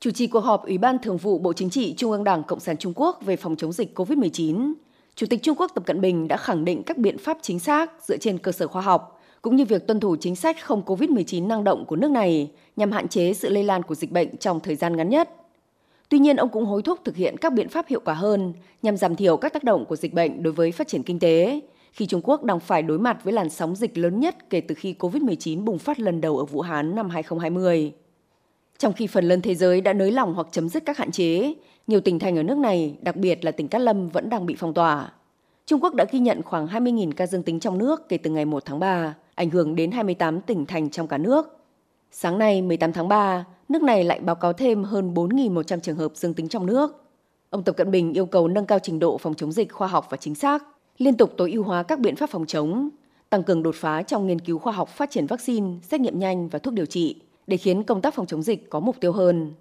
Chủ trì cuộc họp Ủy ban Thường vụ Bộ Chính trị Trung ương Đảng Cộng sản Trung Quốc về phòng chống dịch COVID-19, Chủ tịch Trung Quốc Tập Cận Bình đã khẳng định các biện pháp chính xác dựa trên cơ sở khoa học, cũng như việc tuân thủ chính sách không COVID-19 năng động của nước này nhằm hạn chế sự lây lan của dịch bệnh trong thời gian ngắn nhất. Tuy nhiên, ông cũng hối thúc thực hiện các biện pháp hiệu quả hơn nhằm giảm thiểu các tác động của dịch bệnh đối với phát triển kinh tế, khi Trung Quốc đang phải đối mặt với làn sóng dịch lớn nhất kể từ khi COVID-19 bùng phát lần đầu ở Vũ Hán năm 2020. Trong khi phần lớn thế giới đã nới lỏng hoặc chấm dứt các hạn chế, nhiều tỉnh thành ở nước này, đặc biệt là tỉnh Cát Lâm vẫn đang bị phong tỏa. Trung Quốc đã ghi nhận khoảng 20.000 ca dương tính trong nước kể từ ngày 1 tháng 3, ảnh hưởng đến 28 tỉnh thành trong cả nước. Sáng nay 18 tháng 3, nước này lại báo cáo thêm hơn 4.100 trường hợp dương tính trong nước. Ông Tập Cận Bình yêu cầu nâng cao trình độ phòng chống dịch khoa học và chính xác, liên tục tối ưu hóa các biện pháp phòng chống, tăng cường đột phá trong nghiên cứu khoa học phát triển vaccine, xét nghiệm nhanh và thuốc điều trị để khiến công tác phòng chống dịch có mục tiêu hơn.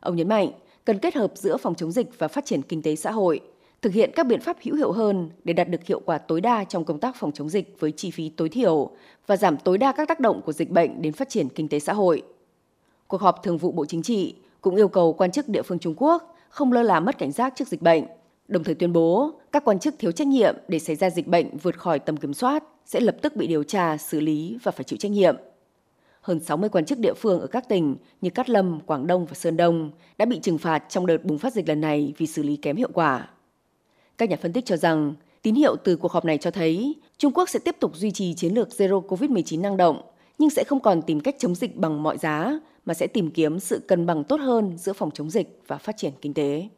Ông nhấn mạnh cần kết hợp giữa phòng chống dịch và phát triển kinh tế xã hội, thực hiện các biện pháp hữu hiệu hơn để đạt được hiệu quả tối đa trong công tác phòng chống dịch với chi phí tối thiểu và giảm tối đa các tác động của dịch bệnh đến phát triển kinh tế xã hội. Cuộc họp Thường vụ Bộ Chính trị cũng yêu cầu quan chức địa phương Trung Quốc không lơ là mất cảnh giác trước dịch bệnh, đồng thời tuyên bố các quan chức thiếu trách nhiệm để xảy ra dịch bệnh vượt khỏi tầm kiểm soát sẽ lập tức bị điều tra, xử lý và phải chịu trách nhiệm. Hơn 60 quan chức địa phương ở các tỉnh như Cát Lâm, Quảng Đông và Sơn Đông đã bị trừng phạt trong đợt bùng phát dịch lần này vì xử lý kém hiệu quả. Các nhà phân tích cho rằng, tín hiệu từ cuộc họp này cho thấy Trung Quốc sẽ tiếp tục duy trì chiến lược Zero COVID-19 năng động, nhưng sẽ không còn tìm cách chống dịch bằng mọi giá, mà sẽ tìm kiếm sự cân bằng tốt hơn giữa phòng chống dịch và phát triển kinh tế.